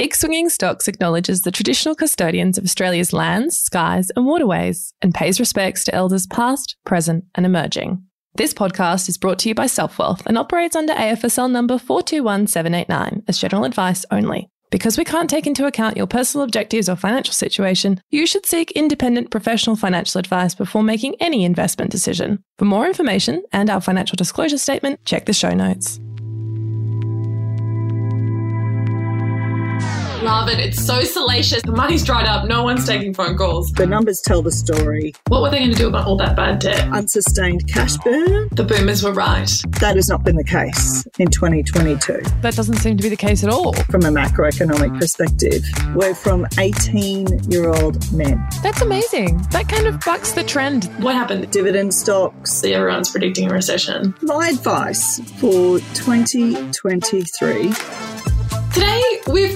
Big Swinging Stocks acknowledges the traditional custodians of Australia's lands, skies, and waterways and pays respects to elders past, present, and emerging. This podcast is brought to you by Selfwealth and operates under AFSL number 421789 as general advice only. Because we can't take into account your personal objectives or financial situation, you should seek independent professional financial advice before making any investment decision. For more information and our financial disclosure statement, check the show notes. Love it. It's so salacious. The money's dried up. No one's taking phone calls. The numbers tell the story. What were they going to do about all that bad debt? Unsustained cash burn. The boomers were right. That has not been the case in 2022. That doesn't seem to be the case at all. From a macroeconomic perspective, we're from 18 year old men. That's amazing. That kind of bucks the trend. What happened? Dividend stocks. See everyone's predicting a recession. My advice for 2023 Today, we've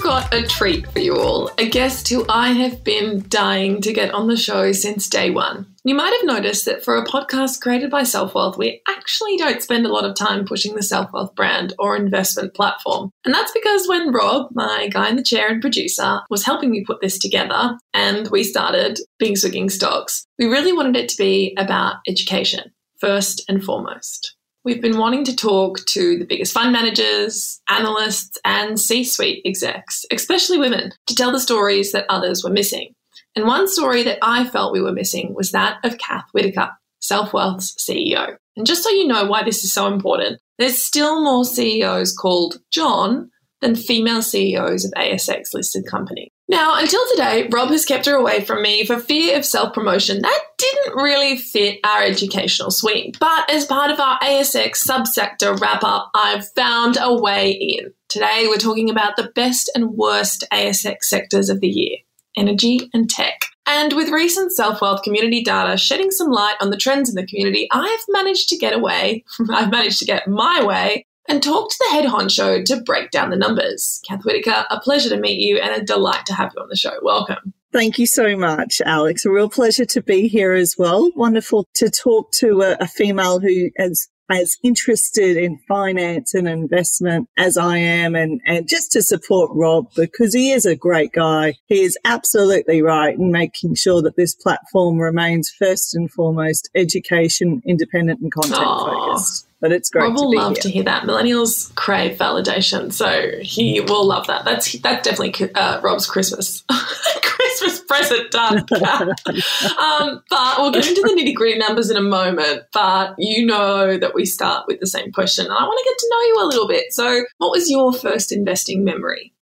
got a treat for you all. A guest who I have been dying to get on the show since day one. You might have noticed that for a podcast created by Self Wealth, we actually don't spend a lot of time pushing the Self Wealth brand or investment platform. And that's because when Rob, my guy in the chair and producer, was helping me put this together and we started Big Swinging Stocks, we really wanted it to be about education, first and foremost. We've been wanting to talk to the biggest fund managers, analysts, and C suite execs, especially women, to tell the stories that others were missing. And one story that I felt we were missing was that of Cath Whitaker, Selfwealth's CEO. And just so you know why this is so important, there's still more CEOs called John than female CEOs of ASX listed companies. Now, until today, Rob has kept her away from me for fear of self promotion. That didn't really fit our educational swing. But as part of our ASX subsector wrap up, I've found a way in. Today, we're talking about the best and worst ASX sectors of the year energy and tech. And with recent Selfwealth community data shedding some light on the trends in the community, I've managed to get away, I've managed to get my way and talk to the head honcho show to break down the numbers. Cath Whitaker, a pleasure to meet you and a delight to have you on the show. Welcome. Thank you so much, Aleks. A real pleasure to be here as well. Wonderful to talk to a, a female who is as interested in finance and investment as I am and, and just to support Rob because he is a great guy. He is absolutely right in making sure that this platform remains first and foremost education, independent and content Aww. focused but it's great. Rob will to love here. to hear that. Millennials crave validation, so he will love that. That's that definitely uh, Rob's Christmas Christmas present done. um, but we'll get into the nitty gritty numbers in a moment. But you know that we start with the same question, and I want to get to know you a little bit. So, what was your first investing memory?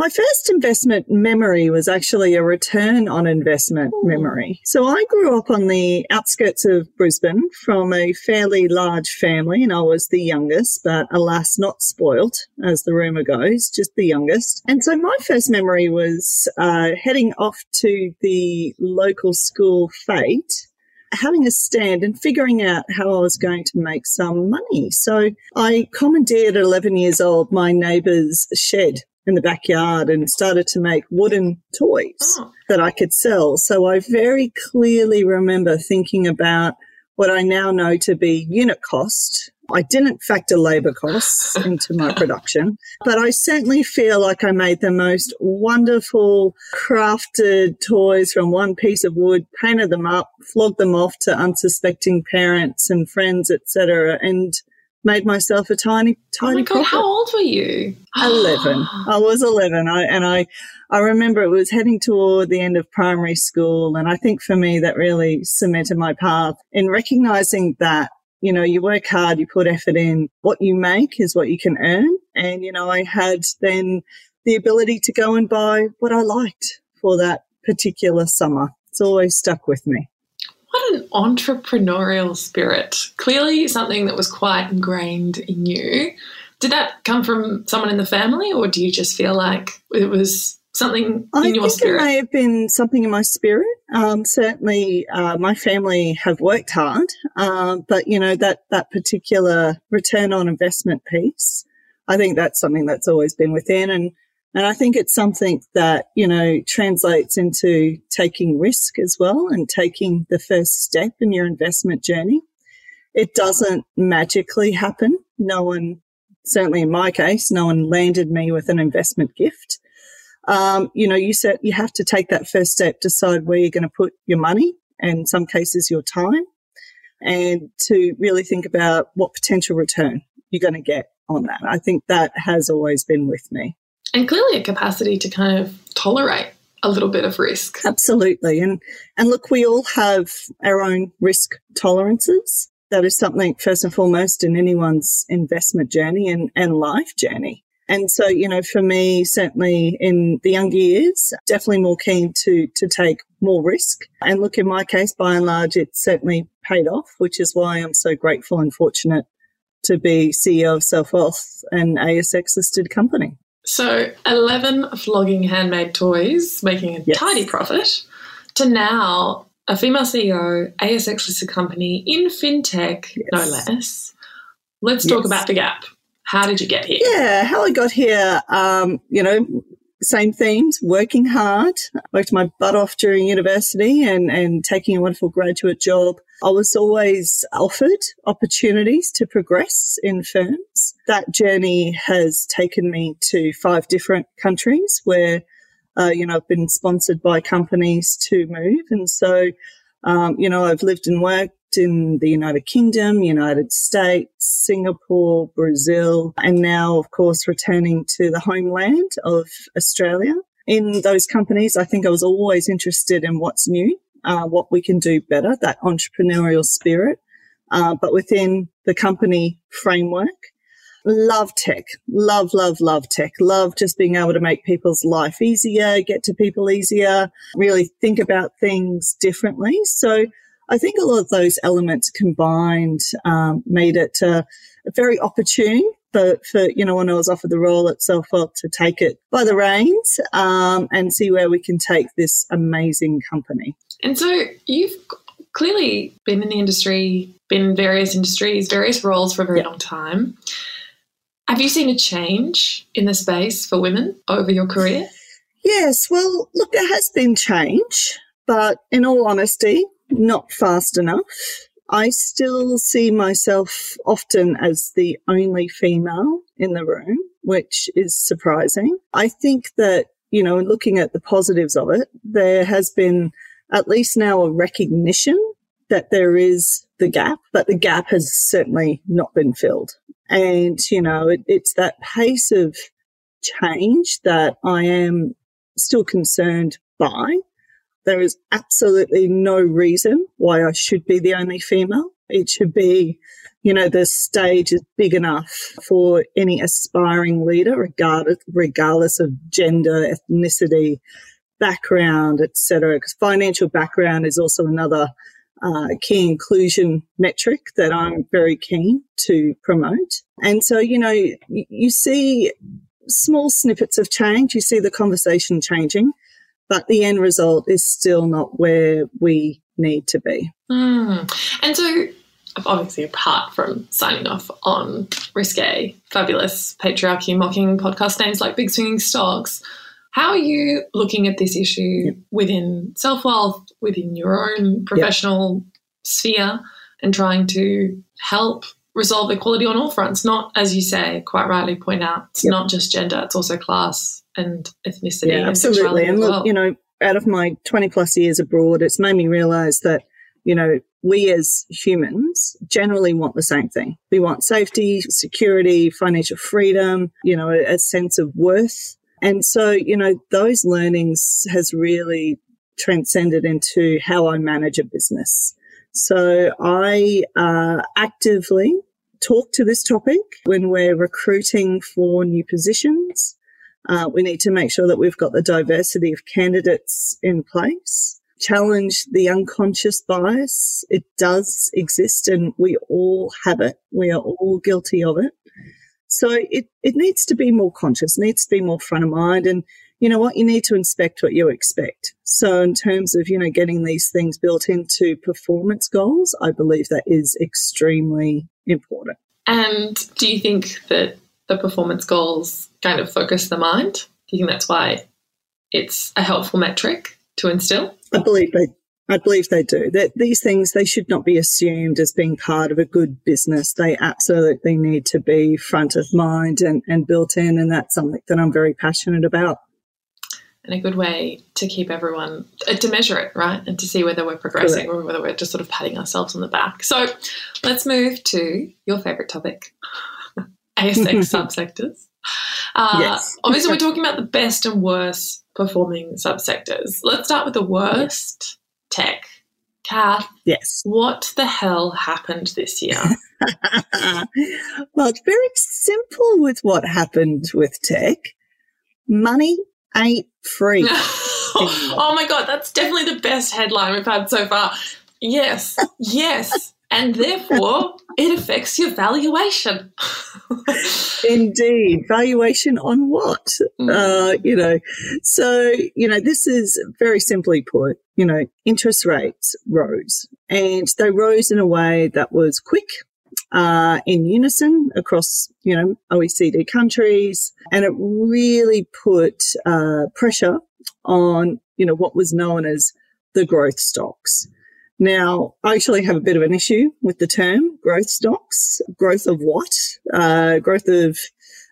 My first investment memory was actually a return on investment Ooh. memory. So I grew up on the outskirts of Brisbane from a fairly large family and I was the youngest, but alas, not spoilt as the rumor goes, just the youngest. And so my first memory was uh, heading off to the local school fete having a stand and figuring out how I was going to make some money. So I commandeered at 11 years old my neighbour's shed in the backyard and started to make wooden toys oh. that I could sell. So I very clearly remember thinking about what I now know to be unit cost. I didn't factor labor costs into my production, but I certainly feel like I made the most wonderful crafted toys from one piece of wood, painted them up, flogged them off to unsuspecting parents and friends, etc. And made myself a tiny, tiny. Oh my god! How old were you? Eleven. I was eleven. I and I, I remember it was heading toward the end of primary school, and I think for me that really cemented my path in recognizing that you know you work hard, you put effort in. What you make is what you can earn, and you know I had then the ability to go and buy what I liked for that particular summer. It's always stuck with me. What an entrepreneurial spirit. Clearly, something that was quite ingrained in you. Did that come from someone in the family, or do you just feel like it was something in I your think spirit? It may have been something in my spirit. Um, certainly, uh, my family have worked hard, uh, but you know that that particular return on investment piece, I think that's something that's always been within, and and I think it's something that, you know, translates into taking risk as well and taking the first step in your investment journey. It doesn't magically happen. No one, certainly in my case, no one landed me with an investment gift. Um, you know, you said you have to take that first step, decide where you're going to put your money and some cases your time and to really think about what potential return you're going to get on that. I think that has always been with me. And clearly a capacity to kind of tolerate a little bit of risk. Absolutely. And and look, we all have our own risk tolerances. That is something first and foremost in anyone's investment journey and, and life journey. And so, you know, for me, certainly in the younger years, definitely more keen to to take more risk. And look, in my case, by and large, it certainly paid off, which is why I'm so grateful and fortunate to be CEO of Self Wealth, an ASX listed company. So, 11 flogging handmade toys, making a yes. tidy profit, to now a female CEO, ASX listed company in fintech, yes. no less. Let's talk yes. about the gap. How did you get here? Yeah, how I got here, um, you know, same themes, working hard, worked my butt off during university and, and taking a wonderful graduate job. I was always offered opportunities to progress in firms. That journey has taken me to five different countries where, uh, you know, I've been sponsored by companies to move. And so, um, you know, I've lived and worked in the United Kingdom, United States, Singapore, Brazil, and now, of course, returning to the homeland of Australia. In those companies, I think I was always interested in what's new, uh, what we can do better, that entrepreneurial spirit. Uh, but within the company framework, love tech, love, love, love tech, love just being able to make people's life easier, get to people easier, really think about things differently. So I think a lot of those elements combined um, made it uh, very opportune for, for, you know, when I was offered the role at Self to take it by the reins um, and see where we can take this amazing company. And so you've clearly been in the industry, been in various industries, various roles for a very long time. Have you seen a change in the space for women over your career? Yes, well, look, there has been change, but in all honesty, not fast enough. I still see myself often as the only female in the room, which is surprising. I think that, you know, looking at the positives of it, there has been at least now a recognition that there is the gap, but the gap has certainly not been filled. And, you know, it, it's that pace of change that I am still concerned by. There is absolutely no reason why I should be the only female. It should be, you know, the stage is big enough for any aspiring leader, regardless, regardless of gender, ethnicity, background, etc. Because financial background is also another uh, key inclusion metric that I'm very keen to promote. And so, you know, you, you see small snippets of change. You see the conversation changing but the end result is still not where we need to be. Mm. And so, obviously, apart from signing off on risque, fabulous patriarchy mocking podcast names like Big Swinging Stocks, how are you looking at this issue yep. within self wealth, within your own professional yep. sphere, and trying to help resolve equality on all fronts? Not, as you say, quite rightly point out, it's yep. not just gender, it's also class and ethnicity. Yeah, absolutely. And look, well. you know, out of my 20 plus years abroad, it's made me realize that, you know, we as humans generally want the same thing. We want safety, security, financial freedom, you know, a, a sense of worth. And so, you know, those learnings has really transcended into how I manage a business. So I uh, actively talk to this topic when we're recruiting for new positions. Uh, we need to make sure that we've got the diversity of candidates in place. Challenge the unconscious bias. It does exist and we all have it. We are all guilty of it. So it, it needs to be more conscious, needs to be more front of mind. And you know what? You need to inspect what you expect. So in terms of, you know, getting these things built into performance goals, I believe that is extremely important. And do you think that the performance goals kind of focus the mind? Do you think that's why it's a helpful metric to instill? I believe they I believe they do. That these things they should not be assumed as being part of a good business. They absolutely need to be front of mind and, and built in, and that's something that I'm very passionate about. and a good way to keep everyone uh, to measure it, right? And to see whether we're progressing Correct. or whether we're just sort of patting ourselves on the back. So let's move to your favorite topic ASX subsectors. Uh, yes. obviously, we're talking about the best and worst performing subsectors. Let's start with the worst tech. Cath. Yes. What the hell happened this year? well, it's very simple with what happened with tech. Money ain't free. oh my God, that's definitely the best headline we've had so far. Yes, yes. And therefore, it affects your valuation. Indeed. Valuation on what? Mm. Uh, you know, so, you know, this is very simply put, you know, interest rates rose and they rose in a way that was quick uh, in unison across, you know, OECD countries. And it really put uh, pressure on, you know, what was known as the growth stocks. Now, I actually have a bit of an issue with the term growth stocks. Growth of what? Uh, growth of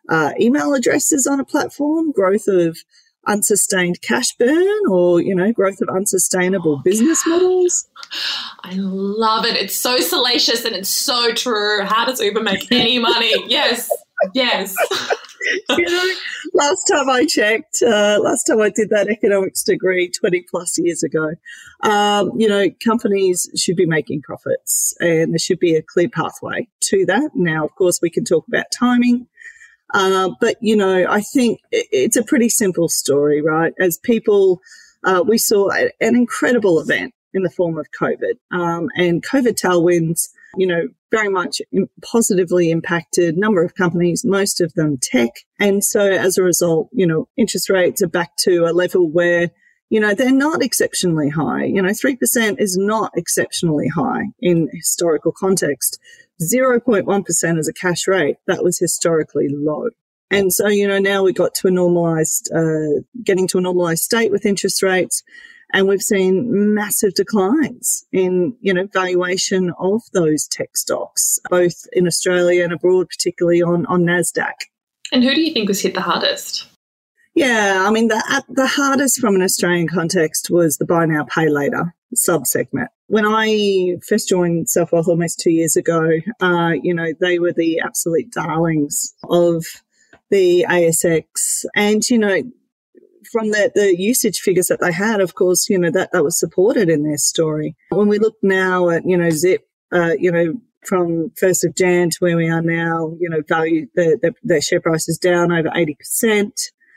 uh, email addresses on a platform, growth of unsustained cash burn or, you know, growth of unsustainable business models. I love it. It's so salacious and it's so true. How does Uber make any money? yes. Yes. you know, last time I checked, uh, last time I did that economics degree 20 plus years ago, um, you know, companies should be making profits and there should be a clear pathway to that. Now, of course, we can talk about timing. Uh, but, you know, I think it's a pretty simple story, right? As people, uh, we saw an incredible event in the form of COVID. Um, and COVID tailwinds, you know, very much positively impacted number of companies, most of them tech. And so as a result, you know, interest rates are back to a level where, you know, they're not exceptionally high. You know, 3% is not exceptionally high in historical context. 0.1% as a cash rate, that was historically low. And so, you know, now we got to a normalized, uh, getting to a normalized state with interest rates. And we've seen massive declines in, you know, valuation of those tech stocks, both in Australia and abroad, particularly on, on NASDAQ. And who do you think was hit the hardest? Yeah, I mean, the, the hardest from an Australian context was the buy now, pay later subsegment. When I first joined SelfWealth almost two years ago, uh, you know, they were the absolute darlings of the ASX. And, you know, from the, the usage figures that they had, of course, you know, that, that was supported in their story. When we look now at, you know, Zip, uh, you know, from 1st of Jan to where we are now, you know, value, their, their, their share price is down over 80%.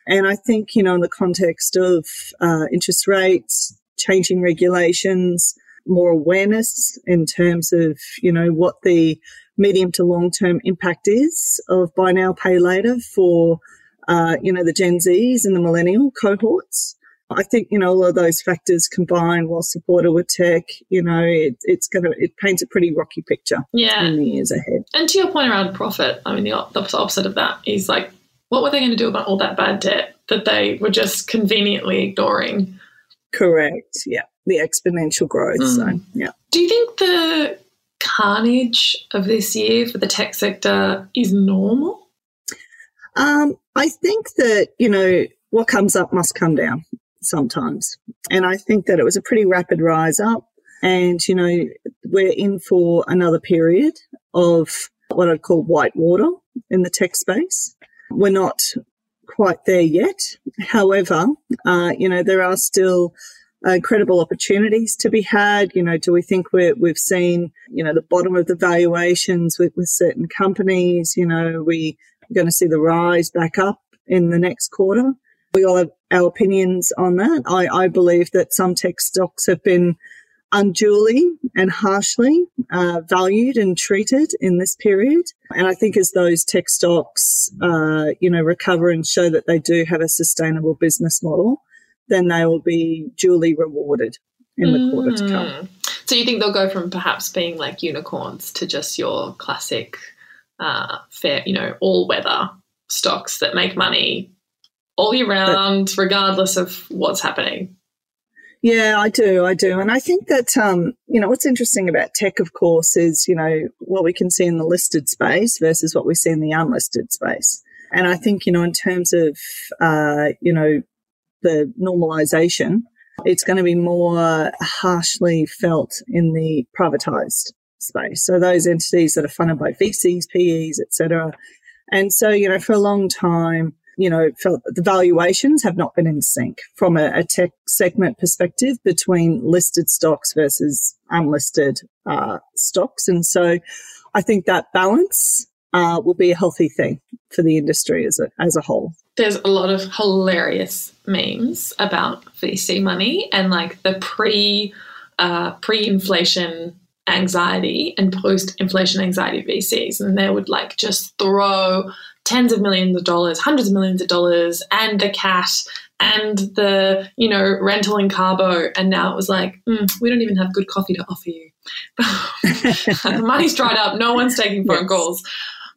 And I think, you know, in the context of uh, interest rates, changing regulations, more awareness in terms of, you know, what the medium to long term impact is of buy now, pay later for uh, you know, the Gen Zs and the millennial cohorts. I think, you know, all of those factors combined while supported with tech, you know, it, it's going to, it paints a pretty rocky picture yeah. in the years ahead. And to your point around profit, I mean, the, the opposite of that is like, what were they going to do about all that bad debt that they were just conveniently ignoring? Correct. Yeah. The exponential growth. Mm. So, yeah. Do you think the carnage of this year for the tech sector is normal? Um, I think that, you know, what comes up must come down sometimes. And I think that it was a pretty rapid rise up. And, you know, we're in for another period of what I'd call white water in the tech space. We're not quite there yet. However, uh, you know, there are still incredible opportunities to be had. You know, do we think we have seen, you know, the bottom of the valuations with, with certain companies? You know, we going to see the rise back up in the next quarter. We all have our opinions on that. I, I believe that some tech stocks have been unduly and harshly uh, valued and treated in this period. And I think as those tech stocks, uh, you know, recover and show that they do have a sustainable business model, then they will be duly rewarded in the mm. quarter to come. Mm. So you think they'll go from perhaps being like unicorns to just your classic uh, fair, you know, all weather stocks that make money all year round, but, regardless of what's happening. Yeah, I do. I do. And I think that, um, you know, what's interesting about tech, of course, is, you know, what we can see in the listed space versus what we see in the unlisted space. And I think, you know, in terms of, uh, you know, the normalization, it's going to be more harshly felt in the privatized space. So those entities that are funded by VCs, PEs, etc. And so, you know, for a long time, you know, the valuations have not been in sync from a, a tech segment perspective between listed stocks versus unlisted uh, stocks. And so I think that balance uh, will be a healthy thing for the industry as a, as a whole. There's a lot of hilarious memes about VC money and like the pre uh, pre inflation anxiety and post inflation anxiety VCs, and they would like just throw tens of millions of dollars, hundreds of millions of dollars, and the cash and the you know rental and carbo, and now it was like mm, we don't even have good coffee to offer you. the money's dried up. No one's taking phone yes. calls.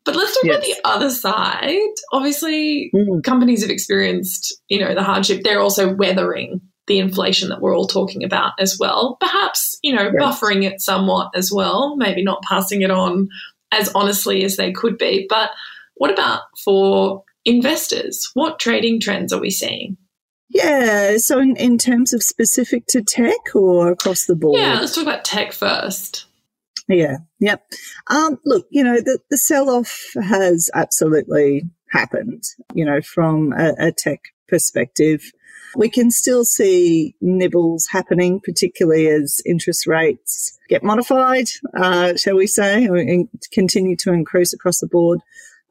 But let's talk yes. about the other side. Obviously, mm. companies have experienced, you know, the hardship. They're also weathering the inflation that we're all talking about as well. Perhaps, you know, yes. buffering it somewhat as well, maybe not passing it on as honestly as they could be. But what about for investors? What trading trends are we seeing? Yeah, so in, in terms of specific to tech or across the board? Yeah, let's talk about tech first. Yeah, yep. Um, look, you know, the, the sell off has absolutely happened, you know, from a, a tech perspective. We can still see nibbles happening, particularly as interest rates get modified, uh, shall we say, and continue to increase across the board.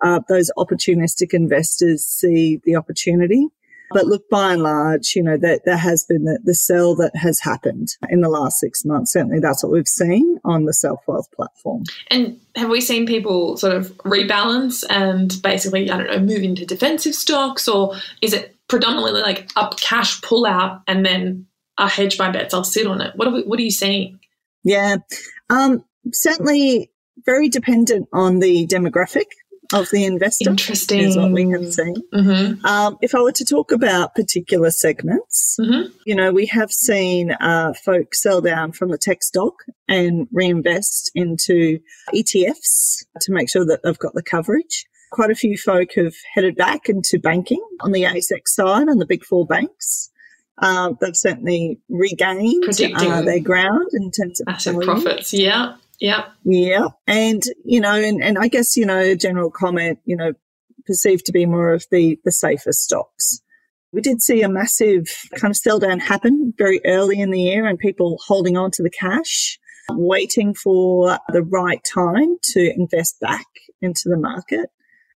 Uh, those opportunistic investors see the opportunity. But look, by and large, you know, that there has been the, the sell that has happened in the last six months. Certainly that's what we've seen on the Self Wealth platform. And have we seen people sort of rebalance and basically, I don't know, move into defensive stocks or is it predominantly like a cash pull out and then a hedge my bets, I'll sit on it? What are, we, what are you seeing? Yeah. Um, certainly very dependent on the demographic of the investor. Interesting. Is what we have seen. Mm-hmm. Um, if I were to talk about particular segments, mm-hmm. you know, we have seen uh, folks sell down from the tech stock and reinvest into ETFs to make sure that they've got the coverage. Quite a few folk have headed back into banking on the ASX side and the big four banks. Uh, they've certainly regained uh, their ground in terms of asset profits. Yeah. Yeah. Yeah. And, you know, and, and I guess, you know, general comment, you know, perceived to be more of the, the safer stocks. We did see a massive kind of sell down happen very early in the year and people holding on to the cash, waiting for the right time to invest back into the market.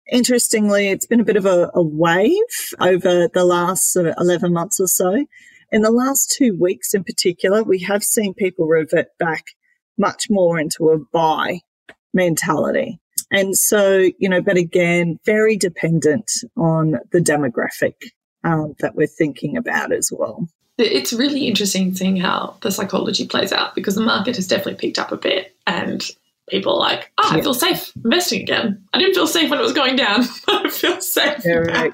Interestingly, it's been a bit of a, a wave over the last sort of 11 months or so. In the last two weeks in particular, we have seen people revert back much more into a buy mentality. And so, you know, but again, very dependent on the demographic um, that we're thinking about as well. It's really interesting seeing how the psychology plays out because the market has definitely picked up a bit and people are like, oh, I feel safe investing again. I didn't feel safe when it was going down. I feel safe yeah, right.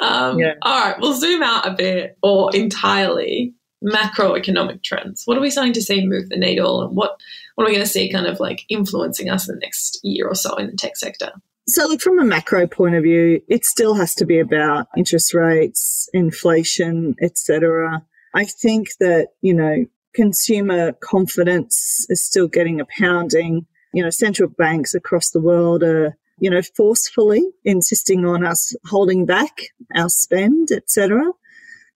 Um, yeah. All right, we'll zoom out a bit or entirely macroeconomic trends? What are we starting to see move the needle, and what what are we going to see kind of like influencing us in the next year or so in the tech sector? So, look, from a macro point of view, it still has to be about interest rates, inflation, etc. I think that you know consumer confidence is still getting a pounding. You know, central banks across the world are you know forcefully insisting on us holding back our spend, etc.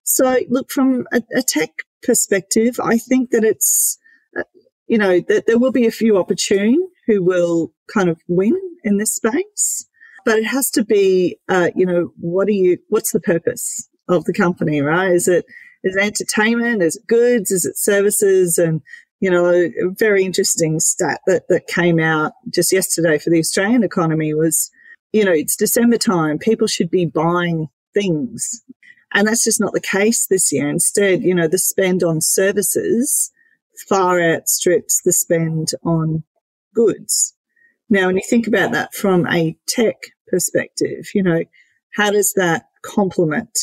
So, look, from a, a tech perspective, I think that it's, uh, you know, that there will be a few opportune who will kind of win in this space, but it has to be, uh, you know, what are you, what's the purpose of the company, right? Is it, is it entertainment? Is it goods? Is it services? And, you know, a very interesting stat that, that came out just yesterday for the Australian economy was, you know, it's December time. People should be buying things and that's just not the case this year. Instead, you know, the spend on services far outstrips the spend on goods. Now, when you think about that from a tech perspective, you know, how does that complement?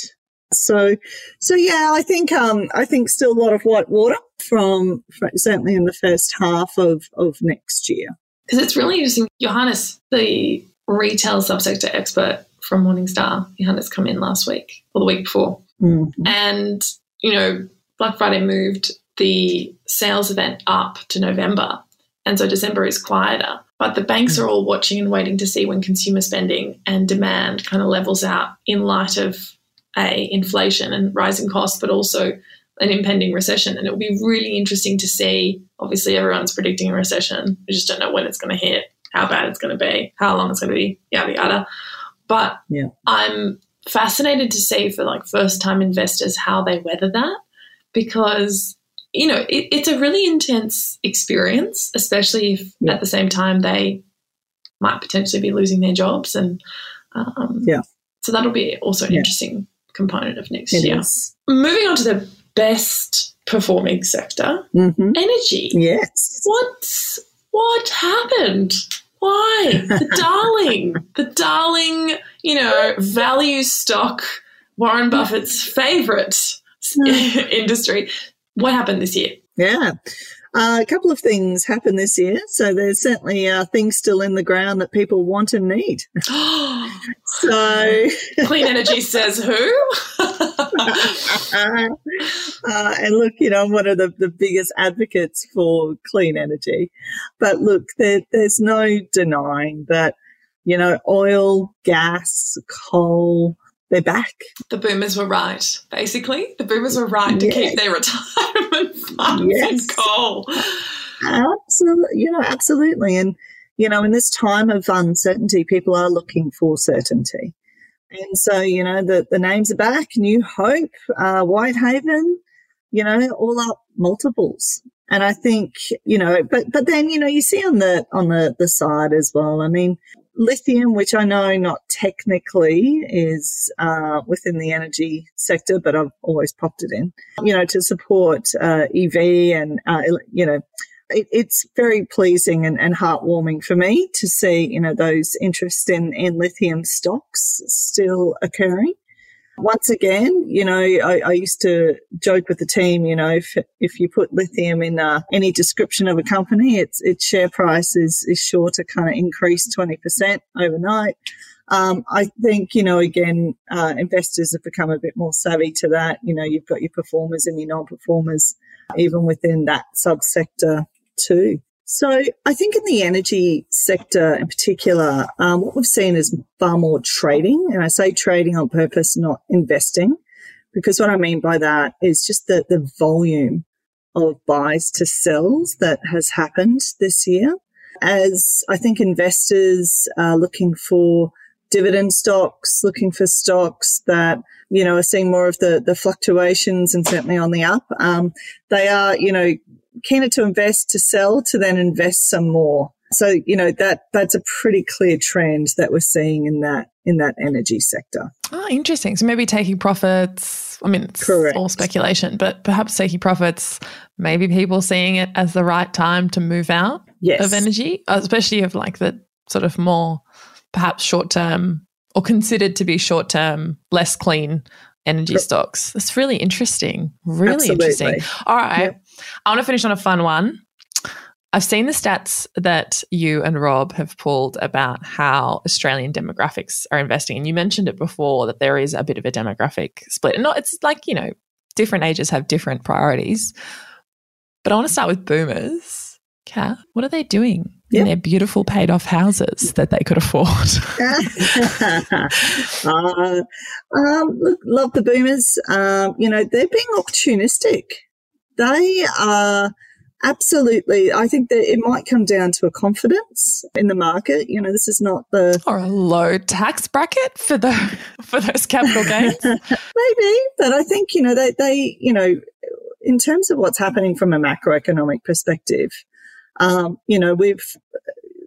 So, so yeah, I think, um, I think still a lot of white water from, from certainly in the first half of, of next year. Because it's really interesting. Johannes, the retail subsector expert, from Morningstar. Johannes come in last week or the week before. Mhm. And, you know, Black Friday moved the sales event up to November. And so December is quieter. But the banks are all watching and waiting to see when consumer spending and demand kind of levels out in light of a inflation and rising costs, but also an impending recession. And it'll be really interesting to see. Obviously, everyone's predicting a recession. We just don't know when it's going to hit, how bad it's going to be, how long it's going to be, yada yada. But Yeah. I'm fascinated to see for like first time investors how they weather that because you know it, it's a really intense experience especially if Yeah. at the same time they might potentially be losing their jobs and um, Yeah. so that'll be also an Yeah. interesting component of next It year is. moving on to the best performing sector Mhm. energy Yes. what what happened? Why the darling, the darling, you know, value stock, Warren Buffett's favorite industry. What happened this year? Yeah. Uh, a couple of things happened this year. So there's certainly uh, things still in the ground that people want and need. So, Clean energy says who? uh, and look, you know, I'm one of the, the biggest advocates for clean energy. But look, there, there's no denying that, you know, oil, gas, coal, they're back. the boomers were right. Basically, the boomers were right to Yes. keep their retirement funds in Yes. coal. Absolutely, you know, absolutely. And, you know, in this time of uncertainty, people are looking for certainty. And so, you know, the, the names are back, New Hope, uh, Whitehaven, you know, all up multiples. And I think, you know, but, but then, you know, you see on the, on the, the side as well. I mean, lithium, which I know not technically is, uh, within the energy sector, but I've always popped it in, you know, to support, uh, EV and, uh, you know, it, it's very pleasing and, and heartwarming for me to see, you know, those interest in, in lithium stocks still occurring. Once again, you know, I, I used to joke with the team, you know, if, if you put lithium in uh, any description of a company, its its share price is, is sure to kind of increase 20% overnight. Um, I think, you know, again, uh, investors have become a bit more savvy to that. You know, you've got your performers and your non-performers, even within that subsector too. So I think in the energy sector in particular, um, what we've seen is far more trading. And I say trading on purpose, not investing, because what I mean by that is just the, the volume of buys to sells that has happened this year. As I think investors are looking for dividend stocks, looking for stocks that, you know, are seeing more of the, the fluctuations and certainly on the up. Um, they are, you know, keener to invest to sell to then invest some more. So, you know, that that's a pretty clear trend that we're seeing in that in that energy sector. Oh, interesting. So maybe taking profits. I mean, it's Correct. all speculation, but perhaps taking profits, maybe people seeing it as the right time to move out Yes. of energy, especially of like the sort of more perhaps short term or considered to be short term, less clean energy stocks. That's really interesting. Really Absolutely. interesting. All right. Yep. I want to finish on a fun one. I've seen the stats that you and Rob have pulled about how Australian demographics are investing. And you mentioned it before that there is a bit of a demographic split. And not it's like, you know, different ages have different priorities. But I want to start with boomers. Cath, what are they doing Yep. in their beautiful paid off houses that they could afford? uh, um, look, love the boomers. Um, you know, they're being opportunistic. They are absolutely, I think that it might come down to a confidence in the market. You know, this is not the, or a low tax bracket for the for those capital gains? maybe, but I think, you know, they, they, you know, in terms of what's happening from a macroeconomic perspective, um, you know, we've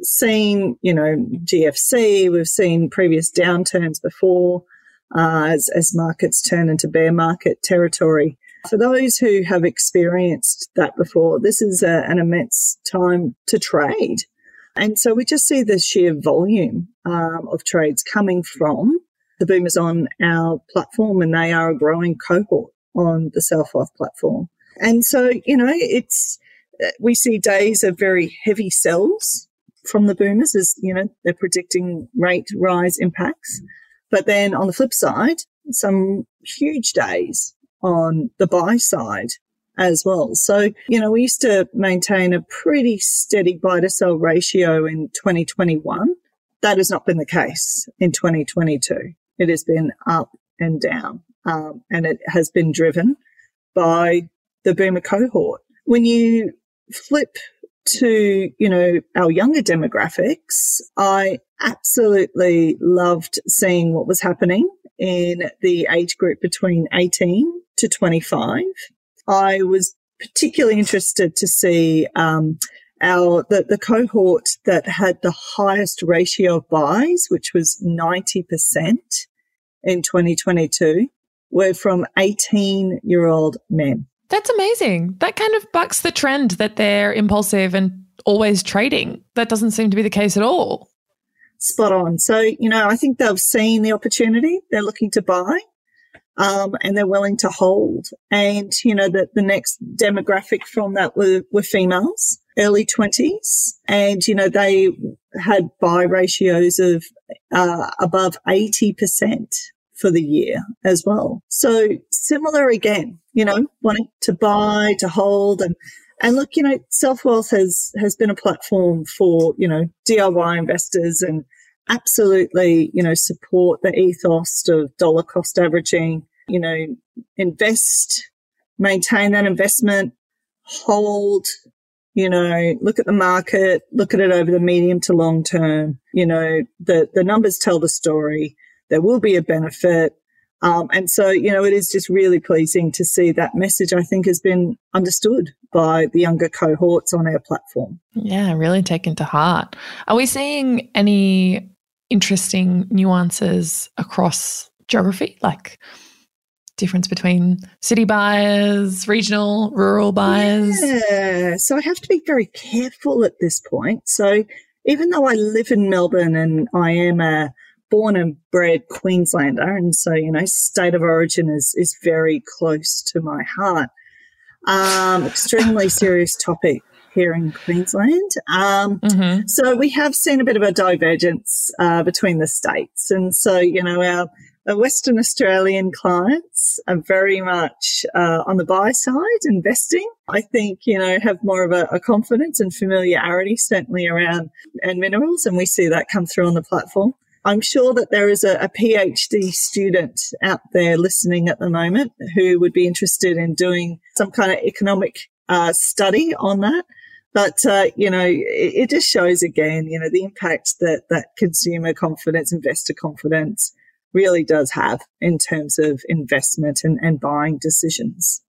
seen, you know, GFC, we've seen previous downturns before uh, as, as markets turn into bear market territory. For those who have experienced that before, this is a, an immense time to trade. And so we just see the sheer volume um, of trades coming from the boomers on our platform, and they are a growing cohort on the Self Wealth platform. And so, you know, it's, we see days of very heavy sells from the boomers as, you know, they're predicting rate rise impacts. But then on the flip side, some huge days on the buy side as well. So, you know, we used to maintain a pretty steady buy to sell ratio in 2021. That has not been the case in 2022. It has been up and down, um, and it has been driven by the boomer cohort. When you flip to, you know, our younger demographics, I absolutely loved seeing what was happening in the age group between 18 to 25. I was particularly interested to see um, our the, the cohort that had the highest ratio of buys, which was 90% in 2022, were from 18 year old men. That's amazing. That kind of bucks the trend that they're impulsive and always trading. That doesn't seem to be the case at all. Spot on. So, you know, I think they've seen the opportunity. They're looking to buy. Um, and they're willing to hold. And, you know, the, the next demographic from that were, were females, early 20s. And, you know, they had buy ratios of uh, above 80% for the year as well. So similar again, you know, wanting to buy, to hold and and look, you know, Self Wealth has has been a platform for, you know, DIY investors and absolutely, you know, support the ethos of dollar cost averaging, you know, invest, maintain that investment, hold, you know, look at the market, look at it over the medium to long term. You know, the, the numbers tell the story. There will be a benefit. Um, and so, you know, it is just really pleasing to see that message, I think, has been understood by the younger cohorts on our platform. Yeah, really taken to heart. Are we seeing any interesting nuances across geography? Like, difference between city buyers, regional, rural buyers? Yeah. So I have to be very careful at this point. So even though I live in Melbourne and I am a born and bred Queenslander, and so you know, state of origin is is very close to my heart. Um, extremely serious topic here in Queensland. Um, mm-hmm. So we have seen a bit of a divergence uh, between the states, and so you know our Western Australian clients are very much uh, on the buy side, investing. I think, you know, have more of a, a, confidence and familiarity certainly around and minerals. And we see that come through on the platform. I'm sure that there is a, a PhD student out there listening at the moment who would be interested in doing some kind of economic uh, study on that. But, uh, you know, it, it, just shows again, you know, the impact that, that consumer confidence, investor confidence really does have in terms of investment and, and buying decisions.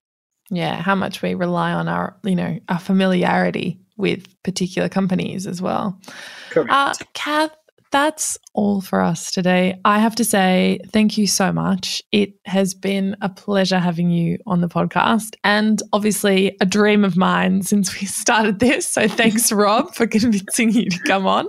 Yeah, how much we rely on our, you know, our familiarity with particular companies as well. Correct. Uh, Cath, that's all for us today. I have to say thank you so much. It has been a pleasure having you on the podcast and obviously a dream of mine since we started this. So thanks Rob for convincing you to come on.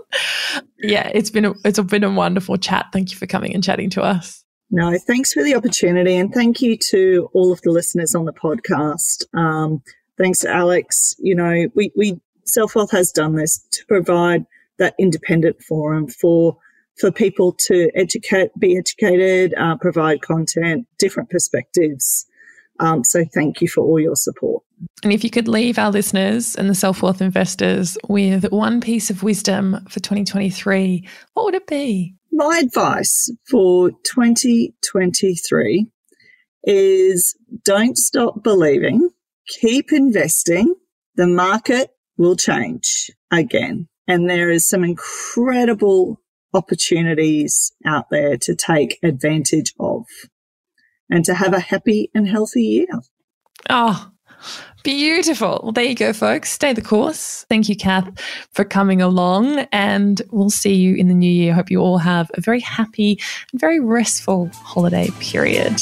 Yeah, it's been a, it's been a wonderful chat. Thank you for coming and chatting to us. No, thanks for the opportunity and thank you to all of the listeners on the podcast. Um, thanks to Aleks. You know, we, we Self Wealth has done this to provide that independent forum for for people to educate, be educated, uh, provide content, different perspectives. Um, so thank you for all your support. And if you could leave our listeners and the self wealth investors with one piece of wisdom for 2023, what would it be? My advice for 2023 is don't stop believing, keep investing. The market will change again. And there is some incredible opportunities out there to take advantage of and to have a happy and healthy year. Oh, Beautiful. Well, there you go, folks. Stay the course. Thank you, Cath, for coming along. And we'll see you in the new year. Hope you all have a very happy and very restful holiday period.